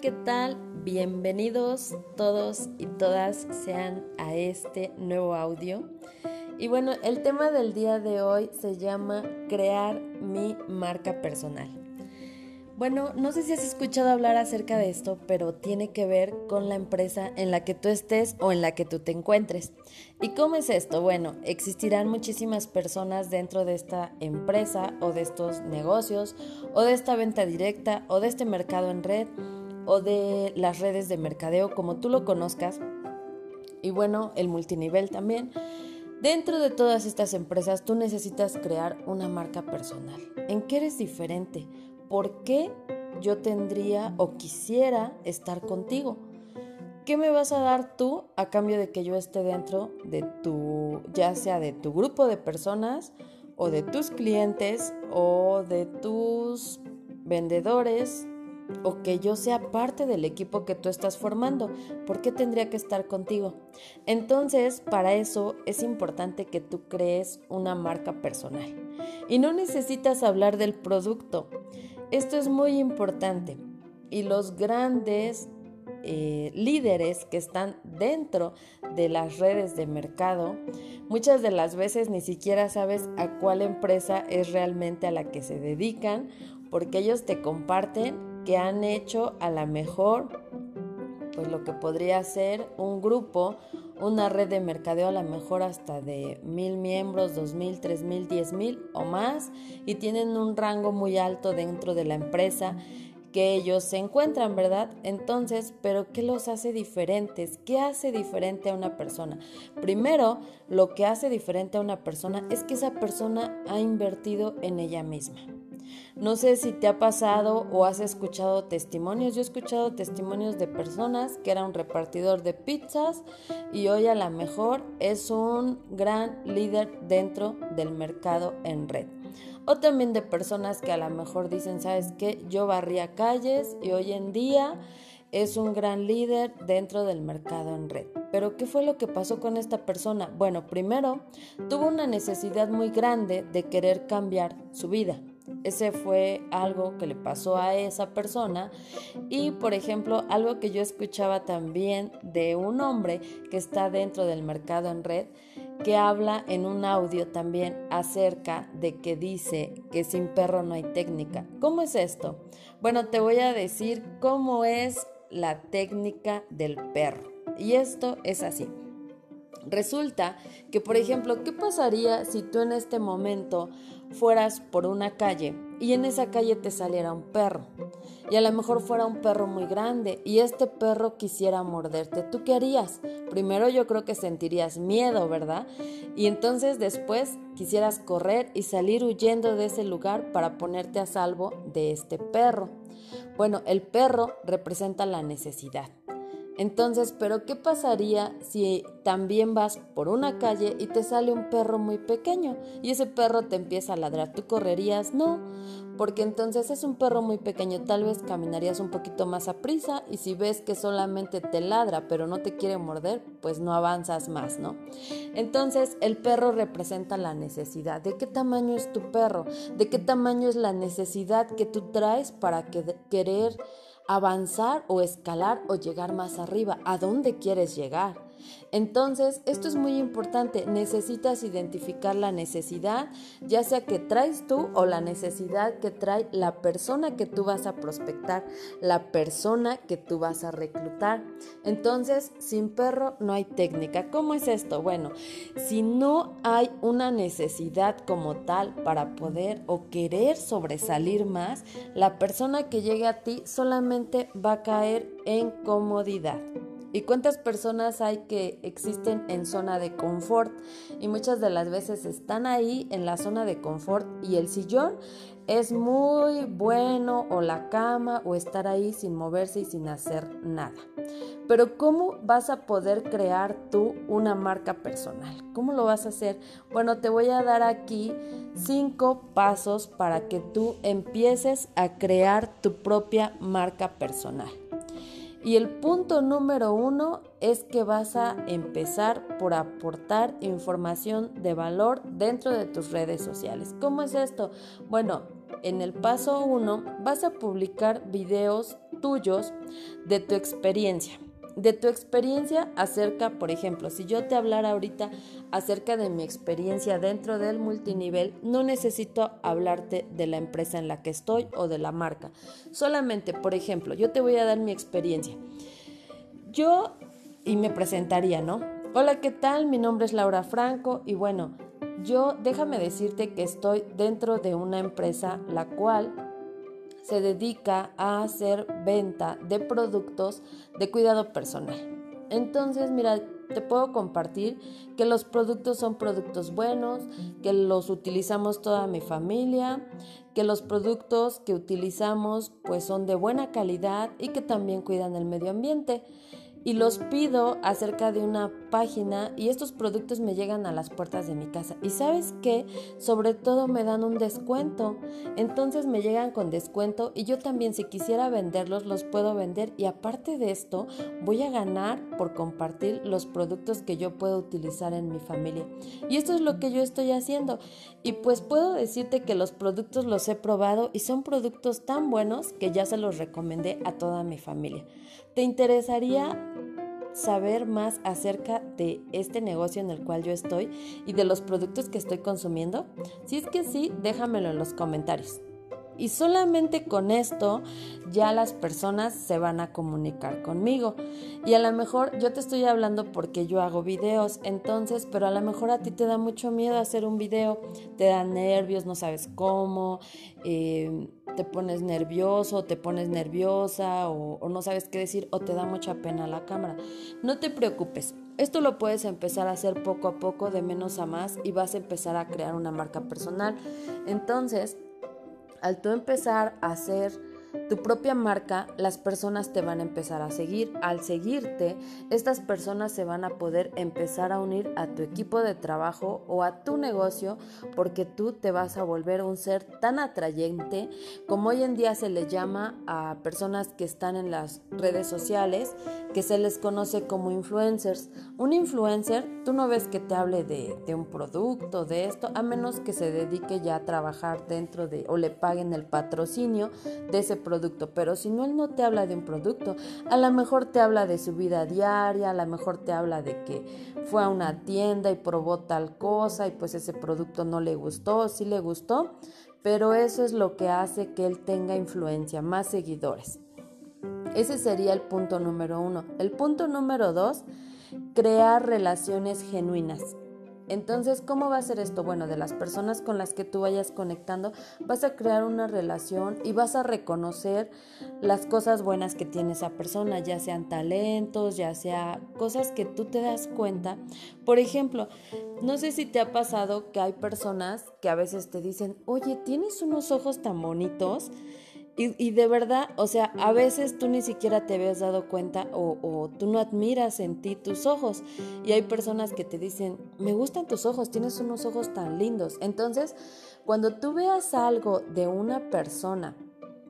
¿qué tal? Bienvenidos todos y todas sean a este nuevo audio. Y bueno, el tema del día de hoy se llama crear mi marca personal. Bueno, no sé si has escuchado hablar acerca de esto, pero tiene que ver con la empresa en la que tú estés o en la que tú te encuentres. ¿Y cómo es esto? Bueno, existirán muchísimas personas dentro de esta empresa o de estos negocios o de esta venta directa o de este mercado en red o de las redes de mercadeo como tú lo conozcas. Y bueno, el multinivel también. Dentro de todas estas empresas tú necesitas crear una marca personal. ¿En qué eres diferente? ¿por qué yo tendría o quisiera estar contigo? ¿Qué me vas a dar tú a cambio de que yo esté dentro de tu, ya sea de tu grupo de personas o de tus clientes o de tus vendedores o que yo sea parte del equipo que tú estás formando. ¿Por qué tendría que estar contigo? Entonces, para eso es importante que tú crees una marca personal. Y no necesitas hablar del producto. Esto es muy importante y los grandes eh, líderes que están dentro de las redes de mercado, muchas de las veces ni siquiera sabes a cuál empresa es realmente a la que se dedican, porque ellos te comparten que han hecho a la mejor, pues lo que podría ser un grupo una red de mercadeo a lo mejor hasta de mil miembros, dos mil, tres mil, diez mil o más y tienen un rango muy alto dentro de la empresa que ellos se encuentran, ¿verdad? Entonces, ¿pero qué los hace diferentes? ¿Qué hace diferente a una persona? Primero, lo que hace diferente a una persona es que esa persona ha invertido en ella misma. No sé si te ha pasado o has escuchado testimonios. Yo he escuchado testimonios de personas que era un repartidor de pizzas y hoy a lo mejor es un gran líder dentro del mercado en red. O también de personas que a lo mejor dicen, ¿sabes qué? Yo barría calles y hoy en día es un gran líder dentro del mercado en red. Pero ¿qué fue lo que pasó con esta persona? Bueno, primero tuvo una necesidad muy grande de querer cambiar su vida. Ese fue algo que le pasó a esa persona. Y, por ejemplo, algo que yo escuchaba también de un hombre que está dentro del mercado en red, que habla en un audio también acerca de que dice que sin perro no hay técnica. ¿Cómo es esto? Bueno, te voy a decir cómo es la técnica del perro. Y esto es así. Resulta que, por ejemplo, ¿qué pasaría si tú en este momento fueras por una calle y en esa calle te saliera un perro? Y a lo mejor fuera un perro muy grande y este perro quisiera morderte. ¿Tú qué harías? Primero yo creo que sentirías miedo, ¿verdad? Y entonces después quisieras correr y salir huyendo de ese lugar para ponerte a salvo de este perro. Bueno, el perro representa la necesidad. Entonces, ¿pero qué pasaría si también vas por una calle y te sale un perro muy pequeño y ese perro te empieza a ladrar? ¿Tú correrías? No, porque entonces es un perro muy pequeño, tal vez caminarías un poquito más a prisa y si ves que solamente te ladra pero no te quiere morder, pues no avanzas más, ¿no? Entonces, el perro representa la necesidad. ¿De qué tamaño es tu perro? ¿De qué tamaño es la necesidad que tú traes para querer avanzar o escalar o llegar más arriba. ¿A dónde quieres llegar? Entonces, esto es muy importante. Necesitas identificar la necesidad, ya sea que traes tú o la necesidad que trae la persona que tú vas a prospectar, la persona que tú vas a reclutar. Entonces, sin perro no hay técnica. ¿Cómo es esto? Bueno, si no hay una necesidad como tal para poder o querer sobresalir más, la persona que llegue a ti solamente va a caer en comodidad. ¿Y cuántas personas hay que existen en zona de confort? Y muchas de las veces están ahí en la zona de confort y el sillón es muy bueno o la cama o estar ahí sin moverse y sin hacer nada. Pero ¿cómo vas a poder crear tú una marca personal? ¿Cómo lo vas a hacer? Bueno, te voy a dar aquí cinco pasos para que tú empieces a crear tu propia marca personal. Y el punto número uno es que vas a empezar por aportar información de valor dentro de tus redes sociales. ¿Cómo es esto? Bueno, en el paso uno vas a publicar videos tuyos de tu experiencia de tu experiencia acerca, por ejemplo, si yo te hablara ahorita acerca de mi experiencia dentro del multinivel, no necesito hablarte de la empresa en la que estoy o de la marca. Solamente, por ejemplo, yo te voy a dar mi experiencia. Yo, y me presentaría, ¿no? Hola, ¿qué tal? Mi nombre es Laura Franco y bueno, yo déjame decirte que estoy dentro de una empresa la cual se dedica a hacer venta de productos de cuidado personal. Entonces, mira, te puedo compartir que los productos son productos buenos, que los utilizamos toda mi familia, que los productos que utilizamos pues son de buena calidad y que también cuidan el medio ambiente y los pido acerca de una página y estos productos me llegan a las puertas de mi casa. Y sabes qué, sobre todo me dan un descuento. Entonces me llegan con descuento y yo también si quisiera venderlos los puedo vender y aparte de esto voy a ganar por compartir los productos que yo puedo utilizar en mi familia. Y esto es lo que yo estoy haciendo. Y pues puedo decirte que los productos los he probado y son productos tan buenos que ya se los recomendé a toda mi familia. ¿Te interesaría saber más acerca de este negocio en el cual yo estoy y de los productos que estoy consumiendo? Si es que sí, déjamelo en los comentarios. Y solamente con esto ya las personas se van a comunicar conmigo. Y a lo mejor yo te estoy hablando porque yo hago videos, entonces, pero a lo mejor a ti te da mucho miedo hacer un video, te da nervios, no sabes cómo, eh, te pones nervioso, te pones nerviosa o, no sabes qué decir o te da mucha pena la cámara. No te preocupes. Esto lo puedes empezar a hacer poco a poco, de menos a más, y vas a empezar a crear una marca personal. Entonces, al tú empezar a hacer tu propia marca, las personas te van a empezar a seguir. Al seguirte, estas personas se van a poder empezar a unir a tu equipo de trabajo o a tu negocio porque tú te vas a volver un ser tan atrayente como hoy en día se le llama a personas que están en las redes sociales, que se les conoce como influencers. Un influencer, tú no ves que te hable de, un producto, de esto, a menos que se dedique ya a trabajar dentro de o le paguen el patrocinio de ese producto, pero si no, él no te habla de un producto, a lo mejor te habla de su vida diaria, a lo mejor te habla de que fue a una tienda y probó tal cosa y pues ese producto no le gustó, sí le gustó, pero eso es lo que hace que él tenga influencia, más seguidores. Ese sería el punto número uno. El punto número dos, crear relaciones genuinas. Entonces, ¿cómo va a ser esto? Bueno, de las personas con las que tú vayas conectando, vas a crear una relación y vas a reconocer las cosas buenas que tiene esa persona, ya sean talentos, ya sea cosas que tú te das cuenta. Por ejemplo, no sé si te ha pasado que hay personas que a veces te dicen, oye, tienes unos ojos tan bonitos. Y, de verdad, o sea, a veces tú ni siquiera te habías dado cuenta o, o, tú no admiras en ti tus ojos. Y hay personas que te dicen, me gustan tus ojos, tienes unos ojos tan lindos. Entonces, cuando tú veas algo de una persona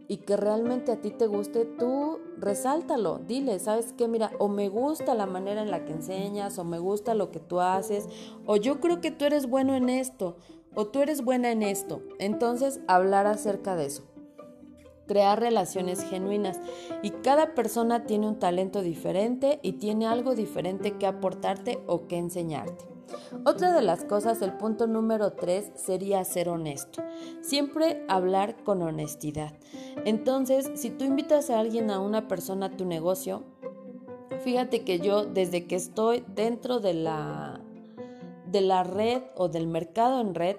y que realmente a ti te guste, tú resáltalo, dile, ¿sabes qué? Mira, o me gusta la manera en la que enseñas, o me gusta lo que tú haces, o yo creo que tú eres bueno en esto, o tú eres buena en esto. Entonces, hablar acerca de eso crear relaciones genuinas y cada persona tiene un talento diferente y tiene algo diferente que aportarte o que enseñarte. Otra de las cosas, el punto número tres, sería ser honesto. Siempre hablar con honestidad. Entonces, si tú invitas a alguien, a una persona a tu negocio, fíjate que yo desde que estoy dentro de la, de la red o del mercado en red,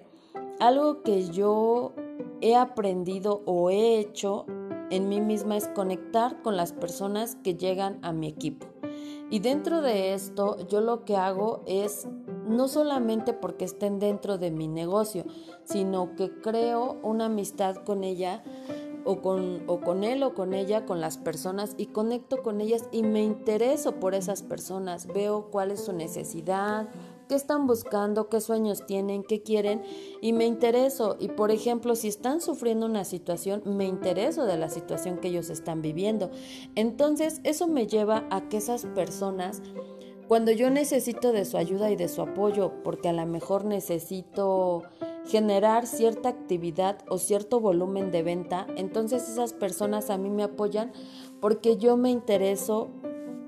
algo que yo he aprendido o he hecho en mí misma es conectar con las personas que llegan a mi equipo. Y dentro de esto yo lo que hago es no solamente porque estén dentro de mi negocio, sino que creo una amistad con ella o con, o con él o con ella, con las personas y conecto con ellas y me intereso por esas personas, veo cuál es su necesidad, qué están buscando, qué sueños tienen, qué quieren y me intereso. Y por ejemplo, si están sufriendo una situación, me intereso de la situación que ellos están viviendo. Entonces, eso me lleva a que esas personas cuando yo necesito de su ayuda y de su apoyo, porque a lo mejor necesito generar cierta actividad o cierto volumen de venta, entonces esas personas a mí me apoyan porque yo me intereso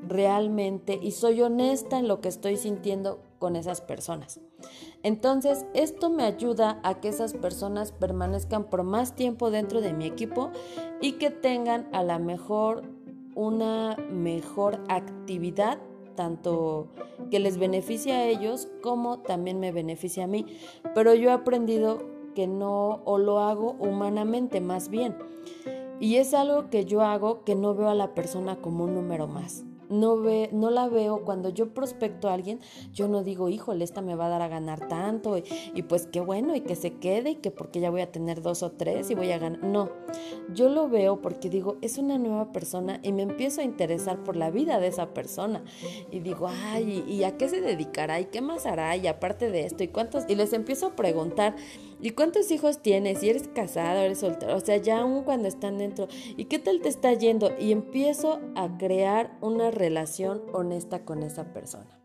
realmente y soy honesta en lo que estoy sintiendo con esas personas. Entonces, esto me ayuda a que esas personas permanezcan por más tiempo dentro de mi equipo y que tengan a la mejor una mejor actividad tanto que les beneficia a ellos como también me beneficia a mí. Pero yo he aprendido que no, o lo hago humanamente más bien. Y es algo que yo hago que no veo a la persona como un número más no, ve, no la veo cuando yo prospecto a alguien, yo no digo, híjole, esta me va a dar a ganar tanto y, pues qué bueno y que se quede y que porque ya voy a tener dos o tres y voy a ganar. No, yo lo veo porque digo, es una nueva persona y me empiezo a interesar por la vida de esa persona y digo, ay, ¿y a qué se dedicará? ¿Y qué más hará? Y aparte de esto, ¿y cuántos? Y les empiezo a preguntar. ¿Y cuántos hijos tienes? ¿Y eres casado? ¿Eres soltero? O sea, ya aún cuando están dentro. ¿Y qué tal te está yendo? Y empiezo a crear una relación honesta con esa persona.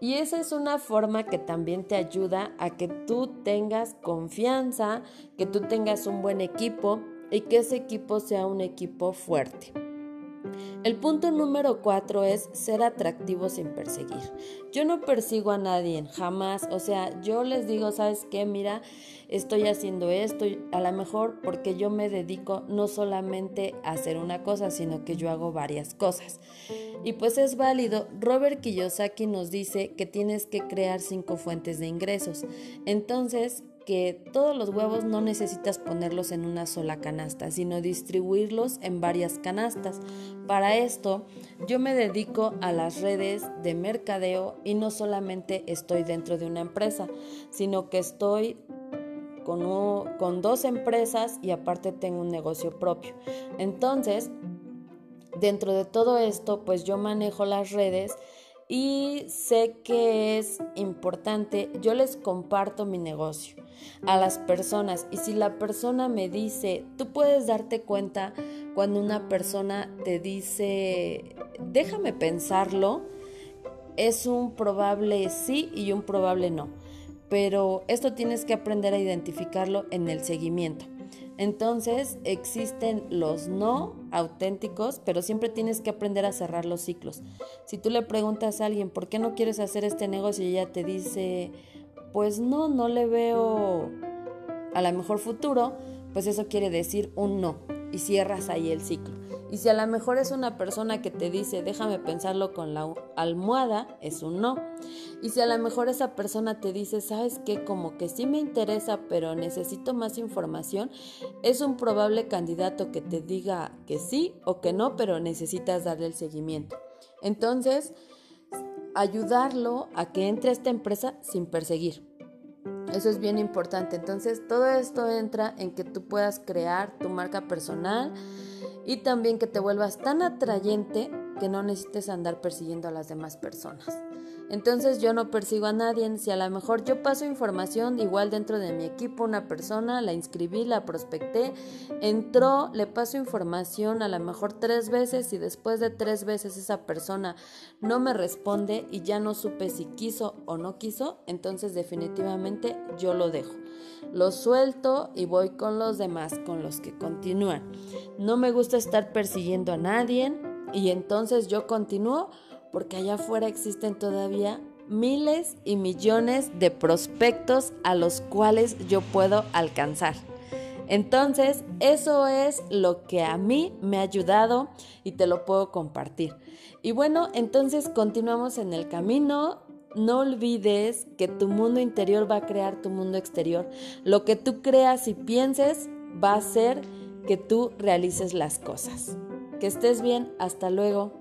Y esa es una forma que también te ayuda a que tú tengas confianza, que tú tengas un buen equipo y que ese equipo sea un equipo fuerte. El punto número cuatro es ser atractivo sin perseguir. Yo no persigo a nadie, jamás. O sea, yo les digo, ¿sabes qué? Mira, estoy haciendo esto, a lo mejor porque yo me dedico no solamente a hacer una cosa, sino que yo hago varias cosas. Y pues es válido. Robert Kiyosaki nos dice que tienes que crear cinco fuentes de ingresos. Entonces, que todos los huevos no necesitas ponerlos en una sola canasta, sino distribuirlos en varias canastas. Para esto, yo me dedico a las redes de mercadeo y no solamente estoy dentro de una empresa, sino que estoy con, con dos empresas y aparte tengo un negocio propio. Entonces, dentro de todo esto, pues yo manejo las redes y sé que es importante, yo les comparto mi negocio a las personas y si la persona me dice, tú puedes darte cuenta cuando una persona te dice, déjame pensarlo, es un probable sí y un probable no, pero esto tienes que aprender a identificarlo en el seguimiento. Entonces existen los no auténticos, pero siempre tienes que aprender a cerrar los ciclos. Si tú le preguntas a alguien, ¿por qué no quieres hacer este negocio? Y ella te dice, pues no, no le veo a la mejor futuro, pues eso quiere decir un no y cierras ahí el ciclo. Y si a lo mejor es una persona que te dice, déjame pensarlo con la almohada, es un no. Y si a lo mejor esa persona te dice, sabes que como que sí me interesa, pero necesito más información, es un probable candidato que te diga que sí o que no, pero necesitas darle el seguimiento. Entonces, ayudarlo a que entre a esta empresa sin perseguir. Eso es bien importante. Entonces, todo esto entra en que tú puedas crear tu marca personal y también que te vuelvas tan atrayente que no necesites andar persiguiendo a las demás personas. Entonces yo no persigo a nadie, si a lo mejor yo paso información igual dentro de mi equipo, una persona, la inscribí, la prospecté, entró, le paso información a lo mejor tres veces y después de tres veces esa persona no me responde y ya no supe si quiso o no quiso, entonces definitivamente yo lo dejo. Lo suelto y voy con los demás, con los que continúan. No me gusta estar persiguiendo a nadie y entonces yo continúo porque allá afuera existen todavía miles y millones de prospectos a los cuales yo puedo alcanzar. Entonces, eso es lo que a mí me ha ayudado y te lo puedo compartir. Y bueno, entonces continuamos en el camino. No olvides que tu mundo interior va a crear tu mundo exterior. Lo que tú creas y pienses va a hacer que tú realices las cosas. Que estés bien, hasta luego.